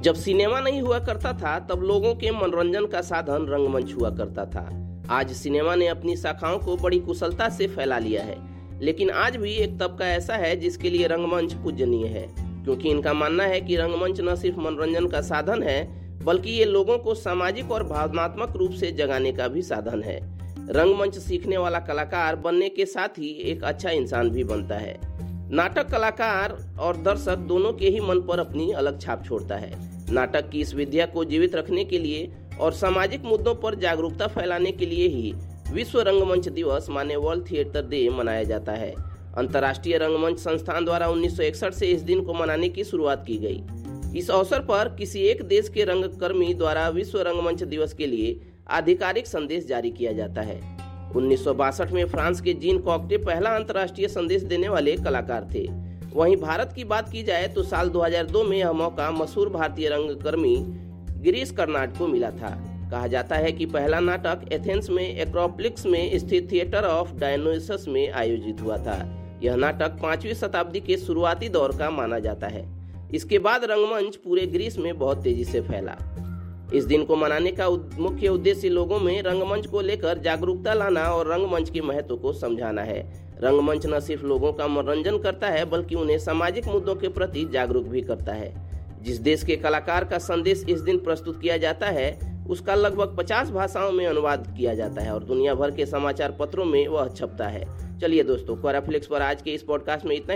जब सिनेमा नहीं हुआ करता था, तब लोगों के मनोरंजन का साधन रंगमंच हुआ करता था। आज सिनेमा ने अपनी शाखाओं को बड़ी कुशलता से फैला लिया है। लेकिन आज भी एक तबका ऐसा है, जिसके लिए रंगमंच पूजनीय है। क्योंकि इनका मानना है कि रंगमंच न सिर्फ़ मनोरंजन का साधन है, बल्कि ये लोगों को सामाजिक और भावनात्मक रूप से जगाने का भी साधन है। रंगमंच सीखने वाला कलाकार बनने के साथ ही एक अच्छा इंसान भी बनता है। नाटक कलाकार और दर्शक दोनों के ही मन पर अपनी अलग छाप छोड़ता है। नाटक की इस विद्या को जीवित रखने के लिए और सामाजिक मुद्दों पर जागरूकता फैलाने के लिए ही विश्व रंगमंच दिवस माने वर्ल्ड थिएटर डे मनाया जाता है। अंतर्राष्ट्रीय रंगमंच संस्थान द्वारा 1961 से इस दिन को मनाने की शुरुआत की गई। इस अवसर पर किसी एक देश के रंगकर्मी द्वारा विश्व रंगमंच दिवस के लिए आधिकारिक संदेश जारी किया जाता है। उन्नीस सौ बासठ में फ्रांस के जीन कॉकटे पहला अंतर्राष्ट्रीय संदेश देने वाले कलाकार थे। वहीं भारत की बात की जाए तो साल 2002 में यह मौका मशहूर भारतीय रंगकर्मी गिरीश कर्नाड को मिला था। कहा जाता है कि पहला नाटक एथेंस में एक्रोप्लिक्स में स्थित थिएटर ऑफ़ डायनोसिस में आयोजित हुआ था। यह नाटक पांचवी शताब्दी के शुरुआती दौर का माना जाता है। इसके बाद रंगमंच पूरे ग्रीस में बहुत तेज़ी से फैला। इस दिन को मनाने का मुख्य उद्देश्य लोगों में रंगमंच को लेकर जागरूकता लाना और रंगमंच के महत्व को समझाना है। रंगमंच न सिर्फ़ लोगों का मनोरंजन करता है, बल्कि उन्हें सामाजिक मुद्दों के प्रति जागरूक भी करता है। जिस देश के कलाकार का संदेश इस दिन प्रस्तुत किया जाता है, उसका लगभग 50 भाषाओं में अनुवाद किया जाता है और दुनिया भर के समाचार पत्रों में वह छपता है। चलिए दोस्तों पर आज के इस पॉडकास्ट में इतना